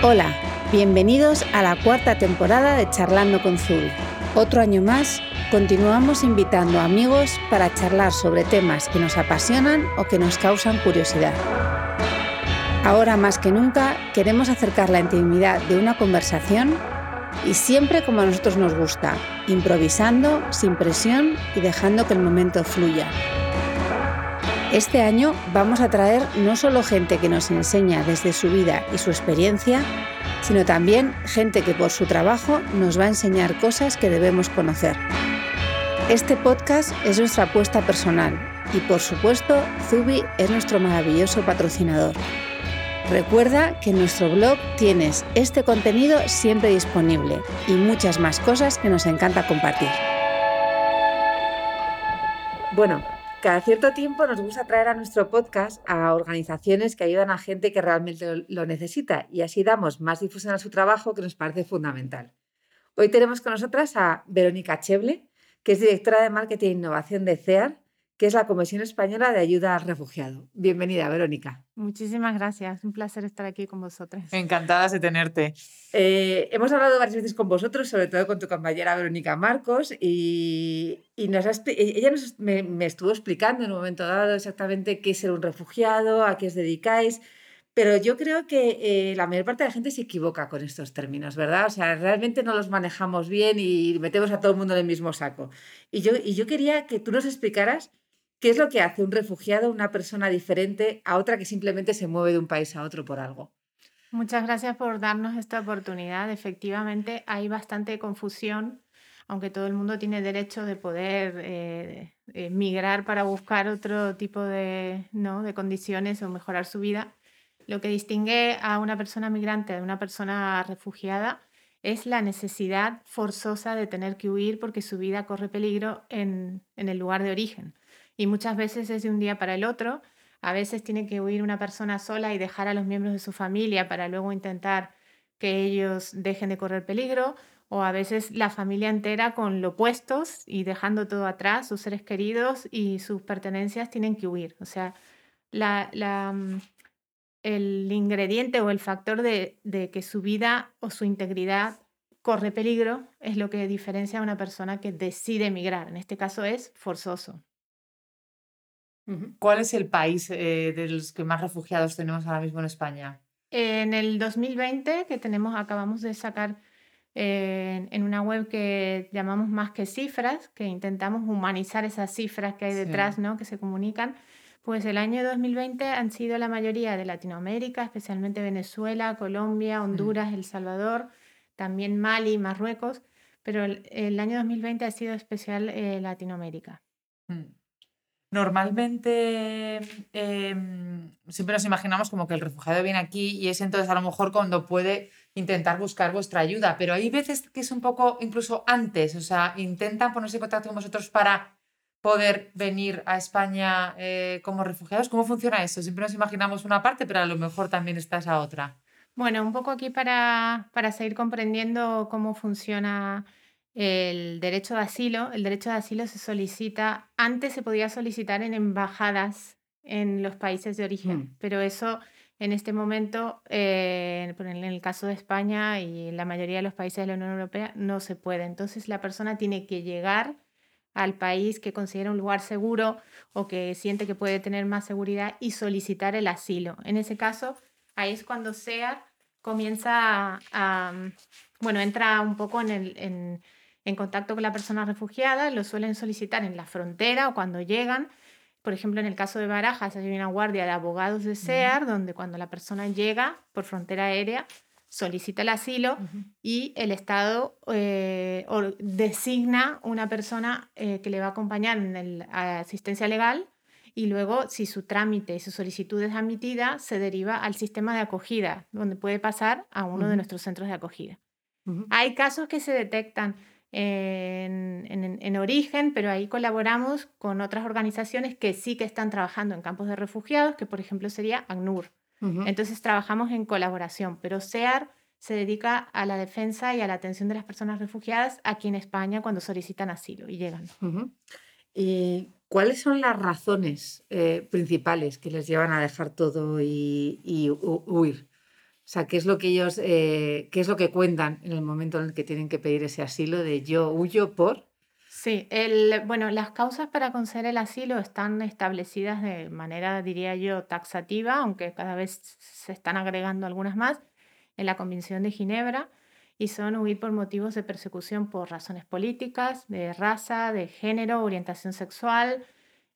Hola, bienvenidos a la cuarta temporada de Charlando con Zubi. Otro año más, continuamos invitando a amigos para charlar sobre temas que nos apasionan o que nos causan curiosidad. Ahora más que nunca queremos acercar la intimidad de una conversación y siempre como a nosotros nos gusta, improvisando, sin presión y dejando que el momento fluya. Este año vamos a traer no solo gente que nos enseña desde su vida y su experiencia, sino también gente que por su trabajo nos va a enseñar cosas que debemos conocer. Este podcast es nuestra apuesta personal y por supuesto Zubi es nuestro maravilloso patrocinador. Recuerda que en nuestro blog tienes este contenido siempre disponible y muchas más cosas que nos encanta compartir. Bueno, cada cierto tiempo nos gusta traer a nuestro podcast a organizaciones que ayudan a gente que realmente lo necesita y así damos más difusión a su trabajo que nos parece fundamental. Hoy tenemos con nosotras a Verónica Cheble, que es directora de Marketing e Innovación de CEAR, que es la Comisión Española de Ayuda al Refugiado. Bienvenida, Verónica. Muchísimas gracias, un placer estar aquí con vosotras. Encantadas de tenerte. Eh, hemos hablado varias veces con vosotros, sobre todo con tu compañera Verónica Marcos, y, nos ella me, estuvo explicando en un momento dado exactamente qué es ser un refugiado, a qué os dedicáis. Pero yo creo que eh, la mayor parte de la gente se equivoca con estos términos, ¿verdad? O sea, realmente no los manejamos bien y metemos a todo el mundo en el mismo saco. Y yo, y yo quería que tú nos explicaras ¿Qué es lo que hace un refugiado, una persona diferente a otra que simplemente se mueve de un país a otro por algo? Muchas gracias por darnos esta oportunidad. Efectivamente, hay bastante confusión, aunque todo el mundo tiene derecho de poder eh, migrar para buscar otro tipo de, ¿no? de condiciones o mejorar su vida. Lo que distingue a una persona migrante de una persona refugiada es la necesidad forzosa de tener que huir porque su vida corre peligro en, en el lugar de origen y muchas veces es de un día para el otro. A veces tiene que huir una persona sola y dejar a los miembros de su familia para luego intentar que ellos dejen de correr peligro, o a veces la familia entera con lo puestos y dejando todo atrás, sus seres queridos y sus pertenencias tienen que huir. O sea, la, mm, el ingrediente o el factor de, de que su vida o su integridad corre peligro es lo que diferencia a una persona que decide emigrar. En este caso es forzoso. ¿Cuál es el país eh, de los que más refugiados tenemos ahora mismo en España? En el 2020, que tenemos, acabamos de sacar eh, en una web que llamamos Más que Cifras, que intentamos humanizar esas cifras que hay detrás, ¿no? que se comunican, pues el año 2020 han sido la mayoría de Latinoamérica, especialmente Venezuela, Colombia. Honduras, El Salvador, también Mali, Marruecos, pero el, año 2020 ha sido especial eh, Latinoamérica. Mm. Normalmente em, siempre nos imaginamos como que el refugiado viene aquí y es entonces a lo mejor cuando puede intentar buscar vuestra ayuda, pero hay veces que es un poco incluso antes, o sea, intentan ponerse en contacto con vosotros para poder venir a España eh, como refugiados. ¿Cómo funciona eso? Siempre nos imaginamos una parte, pero a lo mejor también está esa otra. Bueno, un poco aquí para, para seguir comprendiendo cómo funciona el derecho de asilo. El derecho de asilo se solicita, antes se podía solicitar en embajadas en los países de origen, mm. pero eso en este momento, eh, en el caso de España y la mayoría de los países de la Unión Europea, no se puede. Entonces la persona tiene que llegar al país que considera un lugar seguro o que siente que puede tener más seguridad y solicitar el asilo. En ese caso, ahí es cuando SEA comienza a, bueno, entra un poco en el, en, en contacto con la persona refugiada, lo suelen solicitar en la frontera o cuando llegan. Por ejemplo, en el caso de Barajas hay una guardia de abogados de SEAR, donde cuando la persona llega por frontera aérea, solicita el asilo y el Estado eh, designa una persona eh, que le va a acompañar en la asistencia legal y luego, si su trámite y su solicitud es admitida, se deriva al sistema de acogida, donde puede pasar a uno de nuestros centros de acogida. Hay casos que se detectan en, origen, pero ahí colaboramos con otras organizaciones que sí que están trabajando en campos de refugiados, que por ejemplo sería ACNUR. Entonces trabajamos en colaboración, pero SEAR se dedica a la defensa y a la atención de las personas refugiadas aquí en España cuando solicitan asilo y llegan. ¿Y cuáles son las razones eh, principales que les llevan a dejar todo y, y huir? O sea, ¿qué es lo que ellos, eh, qué es lo que cuentan en el momento en el que tienen que pedir ese asilo de yo huyo por? Sí, el, bueno, las causas para conceder el asilo están establecidas de manera, diría yo, taxativa, aunque cada vez se están agregando algunas más, en la Convención de Ginebra, y son huir por motivos de persecución por razones políticas, de raza, de género, orientación sexual,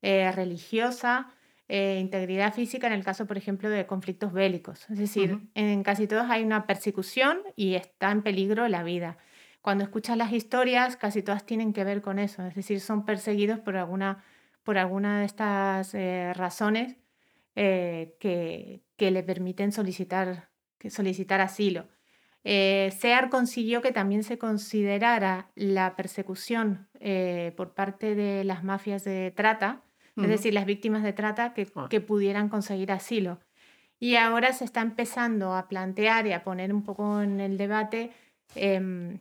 eh, religiosa, eh, integridad física en el caso, por ejemplo, de conflictos bélicos. Es decir, en casi todos hay una persecución y está en peligro la vida. Cuando escuchas las historias, casi todas tienen que ver con eso, es decir, son perseguidos por alguna, por alguna de estas eh, razones eh, que, que, le permiten solicitar, que solicitar asilo. SEAR consiguió que también se considerara la persecución por parte de las mafias de trata, es decir, las víctimas de trata que, ah. que, pudieran conseguir asilo. Y ahora se está empezando a plantear y a poner un poco en el debate eh,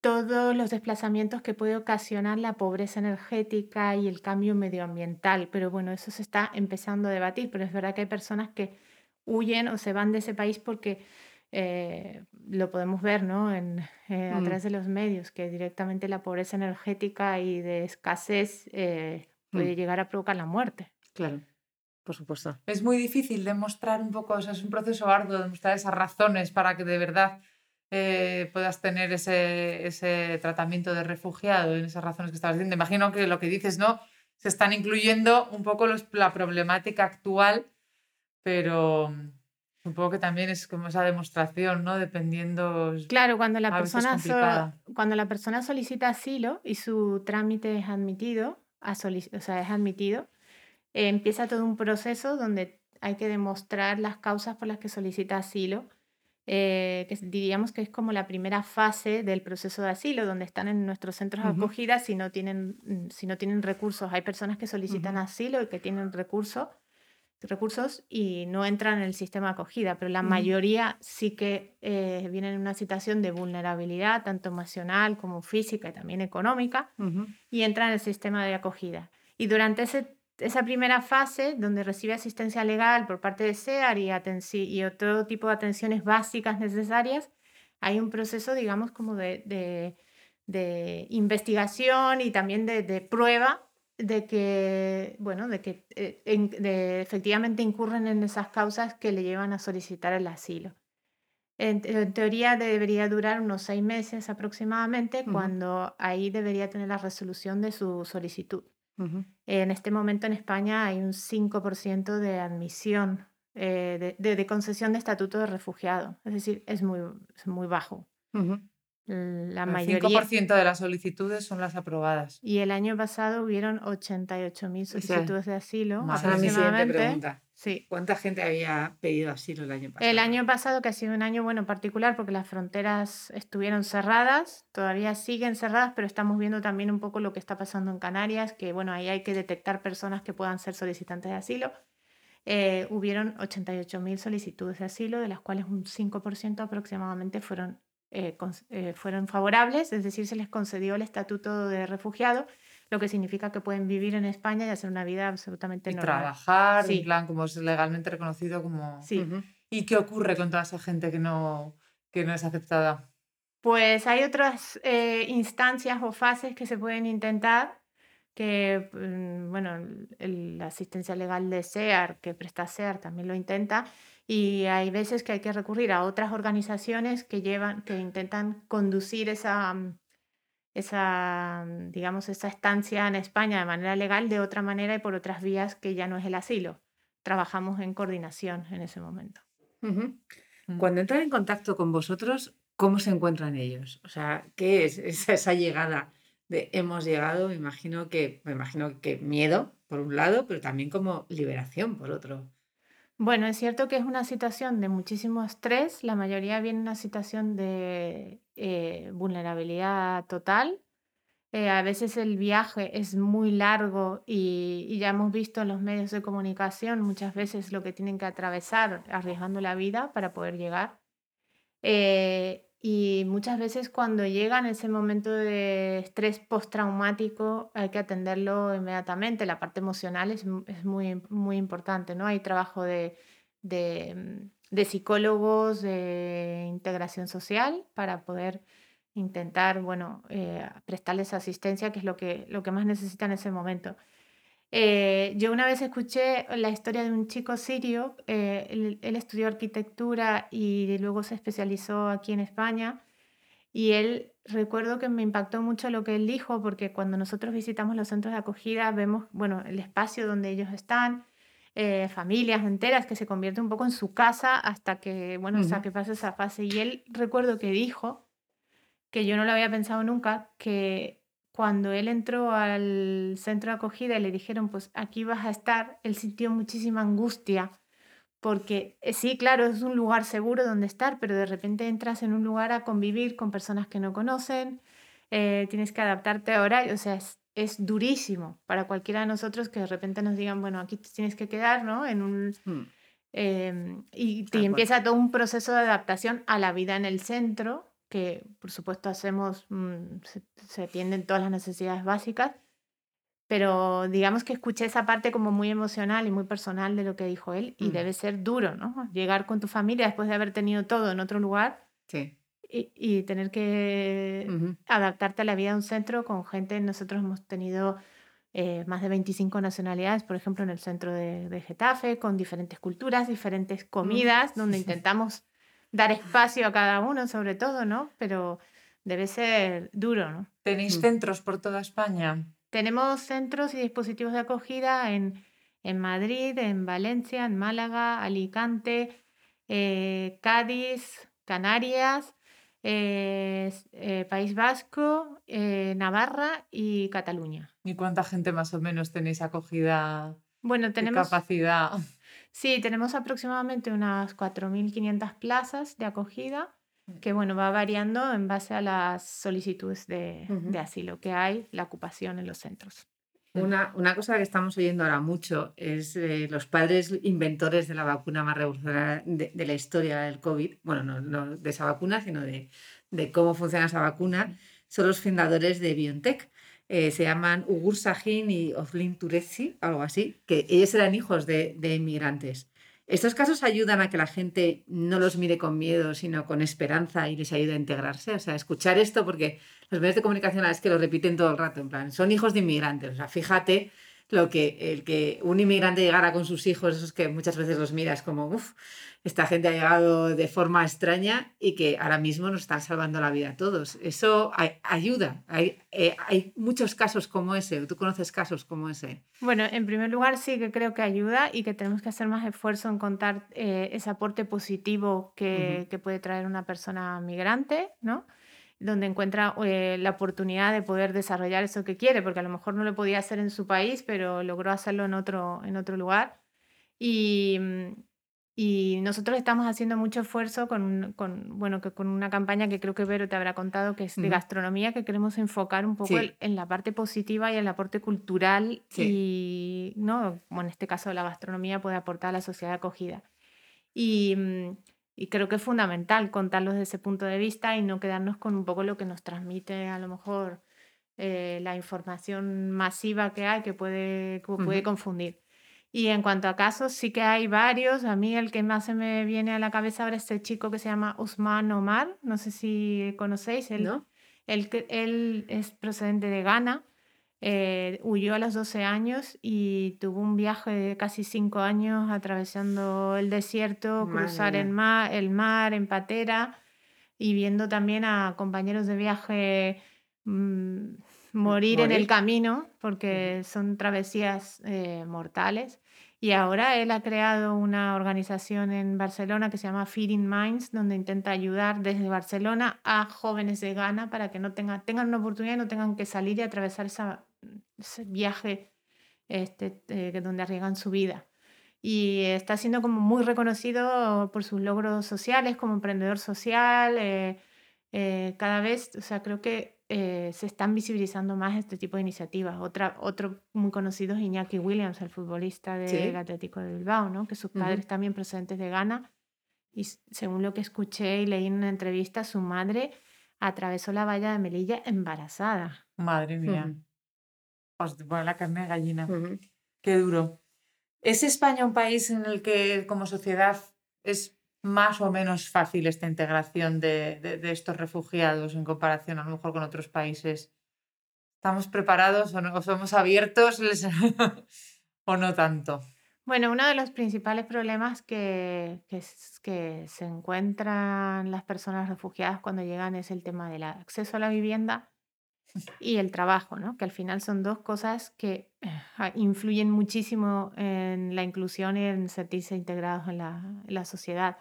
todos los desplazamientos que puede ocasionar la pobreza energética y el cambio medioambiental. Pero bueno, eso se está empezando a debatir, pero es verdad que hay personas que huyen o se van de ese país porque eh, lo podemos ver ¿no? en, eh, a mm. través de los medios, que directamente la pobreza energética y de escasez eh, puede mm. llegar a provocar la muerte. Claro, por supuesto. Es muy difícil demostrar un poco, o sea, es un proceso arduo demostrar esas razones para que de verdad eh, puedas tener ese, ese tratamiento de refugiado en esas razones que estabas diciendo. Imagino que lo que dices, ¿no? Se están incluyendo un poco los, la problemática actual, pero supongo que también es como esa demostración, ¿no? Dependiendo. Claro, cuando la, persona, cuando la persona solicita asilo y su trámite es admitido, o sea, es admitido, eh, empieza todo un proceso donde hay que demostrar las causas por las que solicita asilo, eh, que diríamos que es como la primera fase del proceso de asilo, donde están en nuestros centros de acogida si no, tienen, mm, si no tienen recursos. Hay personas que solicitan asilo y que tienen recursos recursos y no entran en el sistema de acogida, pero la mayoría sí que eh, vienen en una situación de vulnerabilidad, tanto emocional como física y también económica, y entran en el sistema de acogida. Y durante ese, esa primera fase, donde recibe asistencia legal por parte de SEAR y, y otro tipo de atenciones básicas necesarias, hay un proceso, digamos, como de, de, de investigación y también de, de prueba de que, bueno, de que eh, efectivamente incurren en esas causas que le llevan a solicitar el asilo. En, teoría debería durar unos seis meses aproximadamente, cuando ahí debería tener la resolución de su solicitud. En este momento en España hay un 5% de admisión, eh, de, concesión de estatuto de refugiado, es decir, es muy, es muy bajo. La mayoría. El 5% de las solicitudes son las aprobadas. Y el año pasado hubieron 88.000 solicitudes de asilo. Más aproximadamente. pregunta. Sí. ¿Cuánta gente había pedido asilo el año pasado? El año pasado, que ha sido un año bueno particular porque las fronteras estuvieron cerradas, todavía siguen cerradas, pero estamos viendo también un poco lo que está pasando en Canarias, que bueno, ahí hay que detectar personas que puedan ser solicitantes de asilo. Eh, hubieron 88.000 solicitudes de asilo, de las cuales un 5% aproximadamente fueron eh, eh, fueron favorables, es decir, se les concedió el estatuto de refugiado, lo que significa que pueden vivir en España y hacer una vida absolutamente y normal. Trabajar, en plan, como es legalmente reconocido como... Sí. ¿Y qué ocurre con toda esa gente que no, que no es aceptada? Pues hay otras eh, instancias o fases que se pueden intentar, que, mm, bueno, la asistencia legal de SEAR, que presta SEAR, también lo intenta, y hay veces que hay que recurrir a otras organizaciones que llevan, que intentan conducir esa, mm, esa, mm, digamos, esa estancia en España de manera legal de otra manera y por otras vías que ya no es el asilo. Trabajamos en coordinación en ese momento. Mm. Cuando entran en contacto con vosotros, ¿cómo se encuentran ellos? O sea, ¿qué es esa, esa llegada de hemos llegado? Me imagino que, me imagino que miedo, por un lado, pero también como liberación, por otro. Bueno, es cierto que es una situación de muchísimo estrés, la mayoría viene en una situación de eh, vulnerabilidad total. Eh, a veces el viaje es muy largo y, ya hemos visto en los medios de comunicación muchas veces lo que tienen que atravesar arriesgando la vida para poder llegar. Eh, y muchas veces cuando llegan ese momento de estrés postraumático hay que atenderlo inmediatamente. La parte emocional es, es muy, muy importante, ¿no? Hay trabajo de, de, de psicólogos de integración social para poder intentar, bueno, eh, prestarles asistencia, que es lo que, lo que más necesitan en ese momento. Eh, yo una vez escuché la historia de un chico sirio, eh, él, él, estudió arquitectura y luego se especializó aquí en España y él recuerdo que me impactó mucho lo que él dijo porque cuando nosotros visitamos los centros de acogida vemos, bueno, el espacio donde ellos están, eh, familias enteras que se convierte un poco en su casa hasta que, bueno, uh -huh. sea, que pasa esa fase. Y él recuerdo que dijo, que yo no lo había pensado nunca, que cuando él entró al centro de acogida y le dijeron, pues aquí vas a estar, él sintió muchísima angustia, porque eh, sí, claro, es un lugar seguro donde estar, pero de repente entras en un lugar a convivir con personas que no conocen, eh, tienes que adaptarte ahora, o sea, es, es, durísimo para cualquiera de nosotros que de repente nos digan, bueno, aquí tienes que quedar, ¿no? En un... Hmm. Eh, y, y empieza todo un proceso de adaptación a la vida en el centro, que por supuesto hacemos, mmm, se, se, atienden todas las necesidades básicas, pero digamos que escuché esa parte como muy emocional y muy personal de lo que dijo él y mm. debe ser duro, ¿no? Llegar con tu familia después de haber tenido todo en otro lugar sí. y, y, tener que uh -huh. adaptarte a la vida de un centro con gente, nosotros hemos tenido... Eh, más de 25 nacionalidades, por ejemplo, en el centro de, de Getafe, con diferentes culturas, diferentes comidas, mm. donde intentamos dar espacio a cada uno, sobre todo, ¿no? Pero debe ser duro, ¿no? ¿Tenéis mm. centros por toda España? Tenemos centros y dispositivos de acogida en, en Madrid, en Valencia, en Málaga, Alicante, eh, Cádiz, Canarias, eh, eh, País Vasco, eh, Navarra y Cataluña. ¿Y cuánta gente más o menos tenéis acogida? Bueno, tenemos capacidad. Sí, tenemos aproximadamente unas 4.500 plazas de acogida, que bueno, va variando en base a las solicitudes de, uh -huh. de asilo que hay, la ocupación en los centros. Una, una, cosa que estamos oyendo ahora mucho es eh, los padres inventores de la vacuna más revolucionaria de, de la historia del COVID, bueno, no, no, de esa vacuna, sino de, de, cómo funciona esa vacuna, son los fundadores de BioNTech. Eh, se llaman Ugur Sahin y Oflin Turezi, algo así, que ellos eran hijos de, de inmigrantes. Estos casos ayudan a que la gente no los mire con miedo, sino con esperanza y les ayude a integrarse. O sea, escuchar esto, porque los medios de comunicación es que lo repiten todo el rato, en plan, son hijos de inmigrantes. O sea, fíjate lo que el que un inmigrante llegara con sus hijos, esos que muchas veces los miras como, uff, esta gente ha llegado de forma extraña y que ahora mismo nos están salvando la vida a todos. Eso ayuda. Hay, eh, hay muchos casos como ese. ¿Tú conoces casos como ese? Bueno, en primer lugar sí que creo que ayuda y que tenemos que hacer más esfuerzo en contar eh, ese aporte positivo que, uh -huh. que puede traer una persona migrante, ¿no? Donde encuentra eh, la oportunidad de poder desarrollar eso que quiere, porque a lo mejor no lo podía hacer en su país, pero logró hacerlo en otro, en otro lugar. Y, y nosotros estamos haciendo mucho esfuerzo con, con, bueno, que con una campaña que creo que Vero te habrá contado, que es de uh -huh. gastronomía, que queremos enfocar un poco sí. en la parte positiva y en el aporte cultural sí. y, ¿no? como en este caso la gastronomía puede aportar a la sociedad acogida. Y, y creo que es fundamental contarlos desde ese punto de vista y no quedarnos con un poco lo que nos transmite a lo mejor eh, la información masiva que hay que puede, que puede uh -huh. confundir. Y en cuanto a casos, sí que hay varios. A mí el que más se me viene a la cabeza ahora es este chico que se llama Usman Omar. No sé si conocéis. Él, ¿No? él, él es procedente de Ghana. Eh, huyó a los 12 años y tuvo un viaje de casi 5 años atravesando el desierto, Madre cruzar el mar, el mar en patera y viendo también a compañeros de viaje mmm, morir, morir, en el camino porque son travesías eh, mortales. Y ahora él ha creado una organización en Barcelona que se llama Feeding Minds, donde intenta ayudar desde Barcelona a jóvenes de Ghana para que no tengan, tengan una oportunidad y no tengan que salir y atravesar esa ese viaje este, eh, donde arriesgan su vida. Y está siendo como muy reconocido por sus logros sociales como emprendedor social. Eh, eh, cada vez, o sea, creo que eh, se están visibilizando más este tipo de iniciativas. Otra, otro muy conocido es Iñaki Williams, el futbolista del ¿Sí? Atlético de Bilbao, ¿no? que sus padres uh -huh. también procedentes de Ghana. Y según lo que escuché y leí en una entrevista, su madre atravesó la valla de Melilla embarazada. Madre mía. Pone la carne de gallina. Uh -huh. Qué duro. ¿Es España un país en el que como sociedad es más o menos fácil esta integración de, de, estos refugiados en comparación a lo mejor con otros países? ¿Estamos preparados o, no, somos abiertos o no tanto? Bueno, uno de los principales problemas que, que, que, se encuentran las personas refugiadas cuando llegan es el tema del acceso a la vivienda y el trabajo, ¿no? que al final son dos cosas que eh, influyen muchísimo en la inclusión y en sentirse integrados en la, en la sociedad.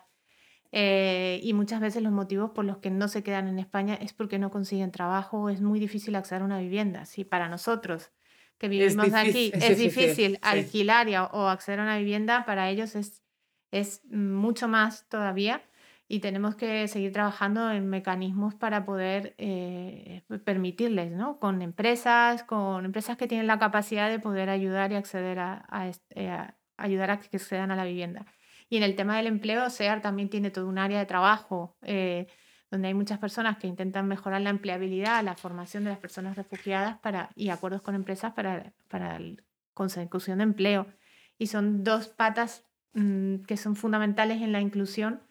Eh, y muchas veces los motivos por los que no se quedan en España es porque no consiguen trabajo o es muy difícil acceder a una vivienda. Si para nosotros que vivimos aquí es, difícil, alquilar o acceder a una vivienda, para ellos es, es mucho más todavía y tenemos que seguir trabajando en mecanismos para poder eh, permitirles, ¿no? Con empresas, con empresas que tienen la capacidad de poder ayudar y acceder a, eh, ayudar a que accedan a la vivienda. Y en el tema del empleo, SEAR también tiene todo un área de trabajo eh, donde hay muchas personas que intentan mejorar la empleabilidad, la formación de las personas refugiadas para, y acuerdos con empresas para, para la consecución de empleo. Y son dos patas mm, que son fundamentales en la inclusión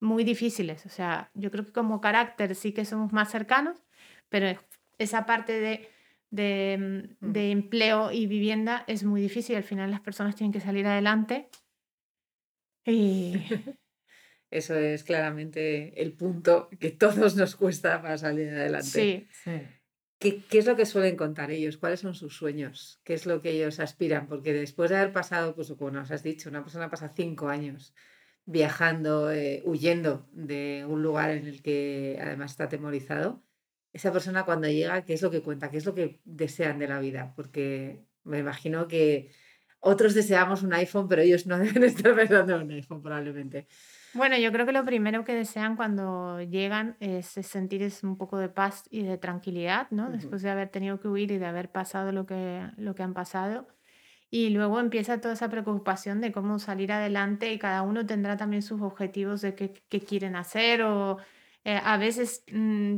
muy difíciles. O sea, yo creo que como carácter sí que somos más cercanos, pero esa parte de, de, mm, de empleo y vivienda es muy difícil. Al final las personas tienen que salir adelante. Y... Eso es claramente el punto que todos nos cuesta para salir adelante. Sí. sí. ¿Qué, ¿Qué, es lo que suelen contar ellos? ¿Cuáles son sus sueños? ¿Qué es lo que ellos aspiran? Porque después de haber pasado, pues como nos has dicho, una persona pasa cinco años viajando, eh, huyendo de un lugar en el que además está atemorizado, esa persona cuando llega, ¿qué es lo que cuenta? ¿Qué es lo que desean de la vida? Porque me imagino que otros deseamos un iPhone, pero ellos no deben estar pensando en un iPhone probablemente. Bueno, yo creo que lo primero que desean cuando llegan es, sentir un poco de paz y de tranquilidad, ¿no? Después de haber tenido que huir y de haber pasado lo que, lo que han pasado. Y luego empieza toda esa preocupación de cómo salir adelante y cada uno tendrá también sus objetivos de qué, qué quieren hacer o eh, a veces mm,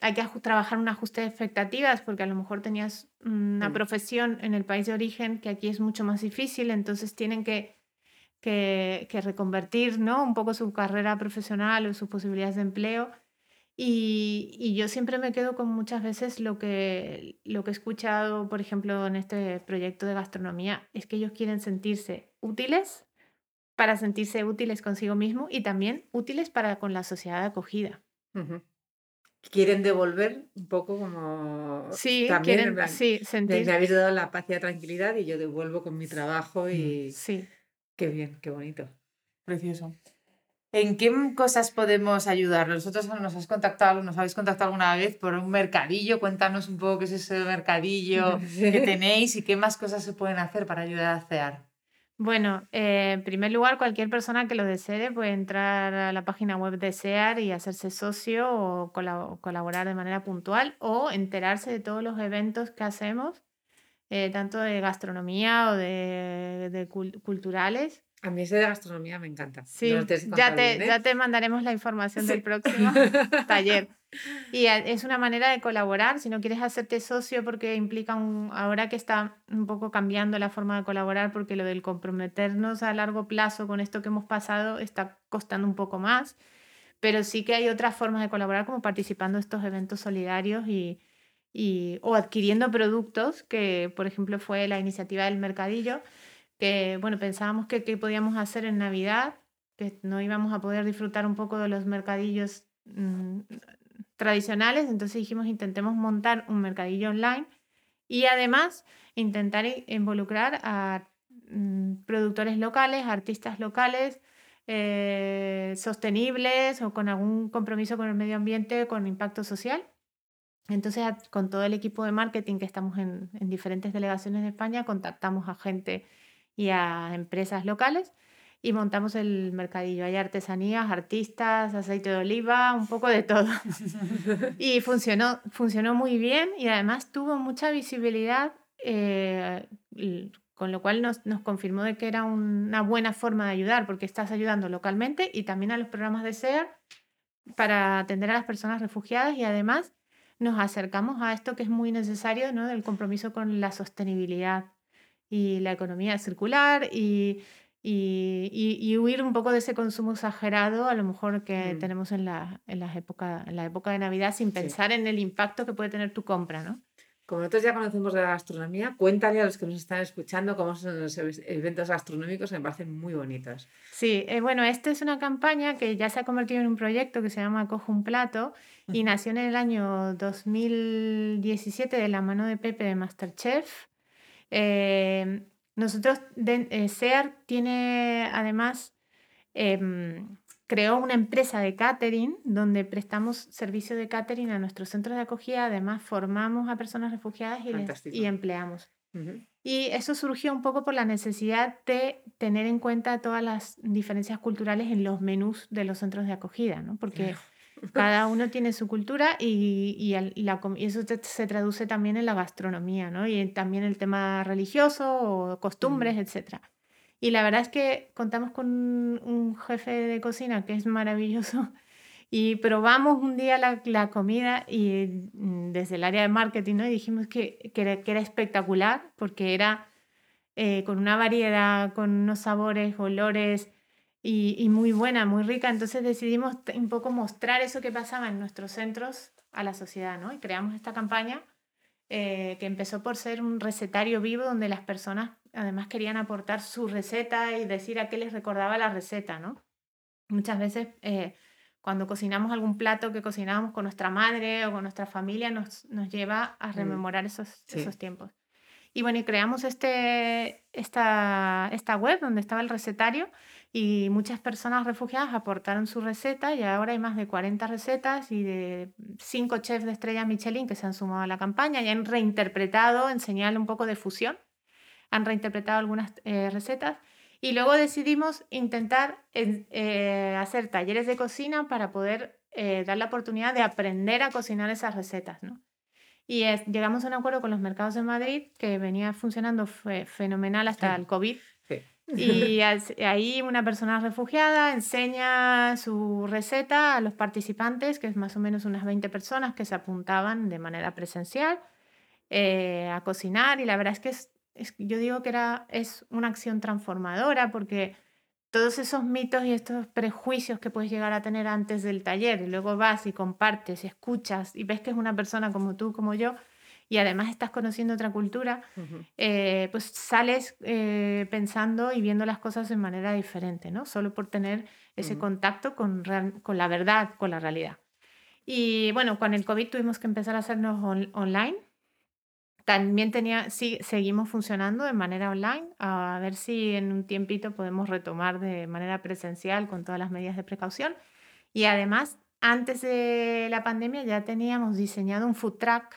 hay que trabajar un ajuste de expectativas porque a lo mejor tenías una mm. profesión en el país de origen que aquí es mucho más difícil, entonces tienen que, que, que reconvertir ¿no? un poco su carrera profesional o sus posibilidades de empleo y, yo siempre me quedo con muchas veces lo que, lo que he escuchado, por ejemplo, en este proyecto de gastronomía, es que ellos quieren sentirse útiles para sentirse útiles consigo mismo y también útiles para con la sociedad acogida. Quieren devolver un poco como... Sí, también, quieren sí, sentir... Me habéis dado la paz y la tranquilidad y yo devuelvo con mi trabajo y... Sí. Qué bien, qué bonito. Precioso. ¿En qué cosas podemos ayudar? Nosotros nos has contactado, nos habéis contactado alguna vez por un mercadillo. Cuéntanos un poco qué es ese mercadillo que tenéis y qué más cosas se pueden hacer para ayudar a CEAR. Bueno, eh, en primer lugar, cualquier persona que lo desee puede entrar a la página web de SEAR y hacerse socio o colaborar de manera puntual o enterarse de todos los eventos que hacemos, eh, tanto de gastronomía o de, de culturales. A mí ese de gastronomía me encanta. Sí, ya, te, ¿eh? ya te mandaremos la información del próximo taller. Y es una manera de colaborar. Si no quieres hacerte socio porque implica un, ahora que está un poco cambiando la forma de colaborar porque lo del comprometernos a largo plazo con esto que hemos pasado está costando un poco más. Pero sí que hay otras formas de colaborar como participando en estos eventos solidarios y, y, o adquiriendo productos, que por ejemplo fue la iniciativa del mercadillo que bueno, pensábamos que qué podíamos hacer en Navidad, que no íbamos a poder disfrutar un poco de los mercadillos mm, tradicionales, entonces dijimos intentemos montar un mercadillo online y además intentar involucrar a mm, productores locales, artistas locales, eh, sostenibles o con algún compromiso con el medio ambiente, con impacto social. Entonces, con todo el equipo de marketing que estamos en, en diferentes delegaciones de España, contactamos a gente y a empresas locales y montamos el mercadillo. Hay artesanías, artistas, aceite de oliva, un poco de todo. y funcionó, funcionó muy bien y además tuvo mucha visibilidad, eh, con lo cual nos, nos, confirmó de que era una buena forma de ayudar, porque estás ayudando localmente y también a los programas de SEAR para atender a las personas refugiadas y además nos acercamos a esto que es muy necesario, ¿no? del compromiso con la sostenibilidad y la economía circular y, y, y- y huir un poco de ese consumo exagerado, a lo mejor que Mm. tenemos en la, en, las época, en la época de Navidad, sin pensar en el impacto que puede tener tu compra, ¿no? Como nosotros ya conocemos de la gastronomía, cuéntale a los que nos están escuchando cómo son los ev- eventos gastronómicos que me parecen muy bonitos. Sí, eh, bueno, esta es una campaña que ya se ha convertido en un proyecto que se llama Cojo un plato y nació en el año 2017 de la mano de Pepe de Masterchef. Eh, nosotros, de, eh, SEAR tiene además, em, creó una empresa de catering donde prestamos servicio de catering a nuestros centros de acogida, además formamos a personas refugiadas y, les- Fantástico. y empleamos. Y eso surgió un poco por la necesidad de tener en cuenta todas las diferencias culturales en los menús de los centros de acogida, ¿no? Porque cada uno tiene su cultura y, y al- y la com- y eso se traduce también en la gastronomía, ¿no? Y también el tema religioso o costumbres, etcétera. Y la verdad es que contamos con un, jefe de cocina que es maravilloso y probamos un día la, la comida y mm, desde el área de marketing, ¿no? Y dijimos que, que, era, que era espectacular porque era eh, con una variedad, con unos sabores, olores y, y muy buena, muy rica. Entonces decidimos un poco mostrar eso que pasaba en nuestros centros a la sociedad, ¿no? Y creamos esta campaña eh, que empezó por ser un recetario vivo donde las personas además querían aportar su receta y decir a qué les recordaba la receta, ¿no? Muchas veces eh, cuando cocinamos algún plato que cocinábamos con nuestra madre o con nuestra familia nos, nos lleva a rememorar esos, sí. esos tiempos. Y bueno, y creamos este, esta, esta web donde estaba el recetario y muchas personas refugiadas aportaron su receta y ahora hay más de 40 recetas y de cinco chefs de estrella Michelin que se han sumado a la campaña y han reinterpretado en señal un poco de fusión, han reinterpretado algunas eh, recetas y luego decidimos intentar en- eh, hacer talleres de cocina para poder eh, dar la oportunidad de aprender a cocinar esas recetas, ¿no? Y es- llegamos a un acuerdo con los mercados de Madrid que venía funcionando fe- fenomenal hasta Sí. el COVID. Y ahí una persona refugiada enseña su receta a los participantes, que es más o menos unas 20 personas que se apuntaban de manera presencial eh, a cocinar. Y la verdad es que es, yo digo que era, es una acción transformadora porque todos esos mitos y estos prejuicios que puedes llegar a tener antes del taller, y luego vas y compartes, escuchas y ves que es una persona como tú, como yo, y además estás conociendo otra cultura, eh, pues sales eh, pensando y viendo las cosas de manera diferente, ¿no? Solo por tener ese contacto con, real- con la verdad, con la realidad. Y bueno, con el COVID tuvimos que empezar a hacernos on- online. También tenía, sí, seguimos funcionando de manera online, a ver si en un tiempito podemos retomar de manera presencial con todas las medidas de precaución. Y además, antes de la pandemia ya teníamos diseñado un food truck,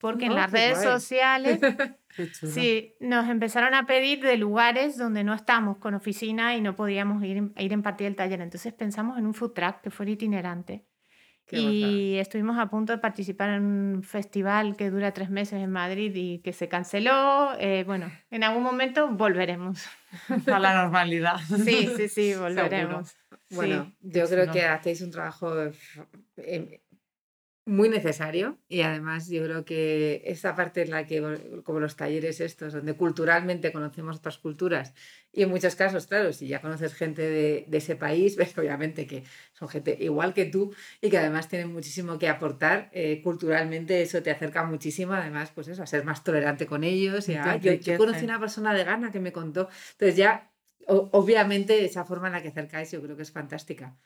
porque en Oh, las qué redes guay. sociales. Sí, nos empezaron a pedir de lugares donde no estamos con oficina y no podíamos ir, en- ir a impartir el taller. Entonces pensamos en un food truck que fuera itinerante. Qué y estuvimos a punto de participar en un festival que dura tres meses en Madrid y que se canceló. Eh, bueno, en algún momento volveremos. A la normalidad. Sí, sí, sí, volveremos. Bueno, Sí. yo creo chulo. que hacéis un trabajo f- em, muy necesario y además yo creo que esta parte en la que, como los talleres estos, donde culturalmente conocemos otras culturas y en muchos casos, claro, si ya conoces gente de, de ese país, ves obviamente que son gente igual que tú y que además tienen muchísimo que aportar eh, culturalmente, eso te acerca muchísimo, además, pues eso, a ser más tolerante con ellos. Y, "Ah, yo, yo conocí una persona de Ghana que me contó, entonces ya o- obviamente esa forma en la que acercáis yo creo que es fantástica.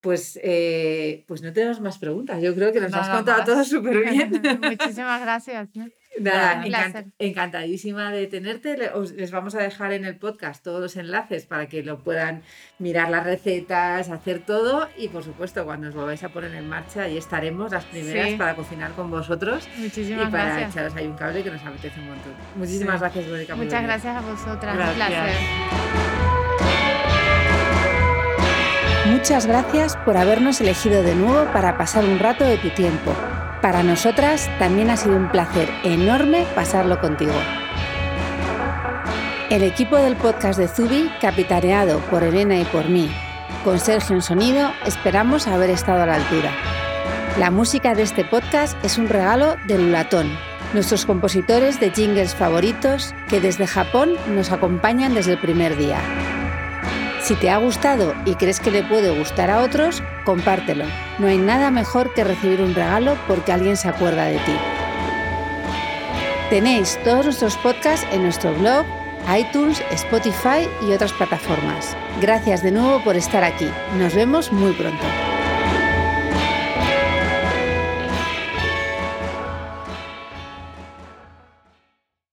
Pues, eh, pues no tenemos más preguntas. Yo creo que nos has contado más. todo súper bien. Muchísimas gracias. Nada, Un encantadísima de tenerte. Os- les vamos a dejar en el podcast todos los enlaces para que lo puedan mirar las recetas, hacer todo y por supuesto cuando os volváis a poner en marcha ahí estaremos las primeras Sí. para cocinar con vosotros y Muchísimas para gracias. echaros ahí un cable que nos apetece un montón. Muchísimas Sí. gracias, Mónica. Muchas gracias a vosotras. Un Gracias. placer. Muchas gracias por habernos elegido de nuevo para pasar un rato de tu tiempo. Para nosotras también ha sido un placer enorme pasarlo contigo. El equipo del podcast de Zubi, capitaneado por Elena y por mí, con Sergio en sonido, esperamos haber estado a la altura. La música de este podcast es un regalo de Lulatón, nuestros compositores de jingles favoritos que desde Japón nos acompañan desde el primer día. Si te ha gustado y crees que le puede gustar a otros, compártelo. No hay nada mejor que recibir un regalo porque alguien se acuerda de ti. Tenéis todos nuestros podcasts en nuestro blog, iTunes, Spotify y otras plataformas. Gracias de nuevo por estar aquí. Nos vemos muy pronto.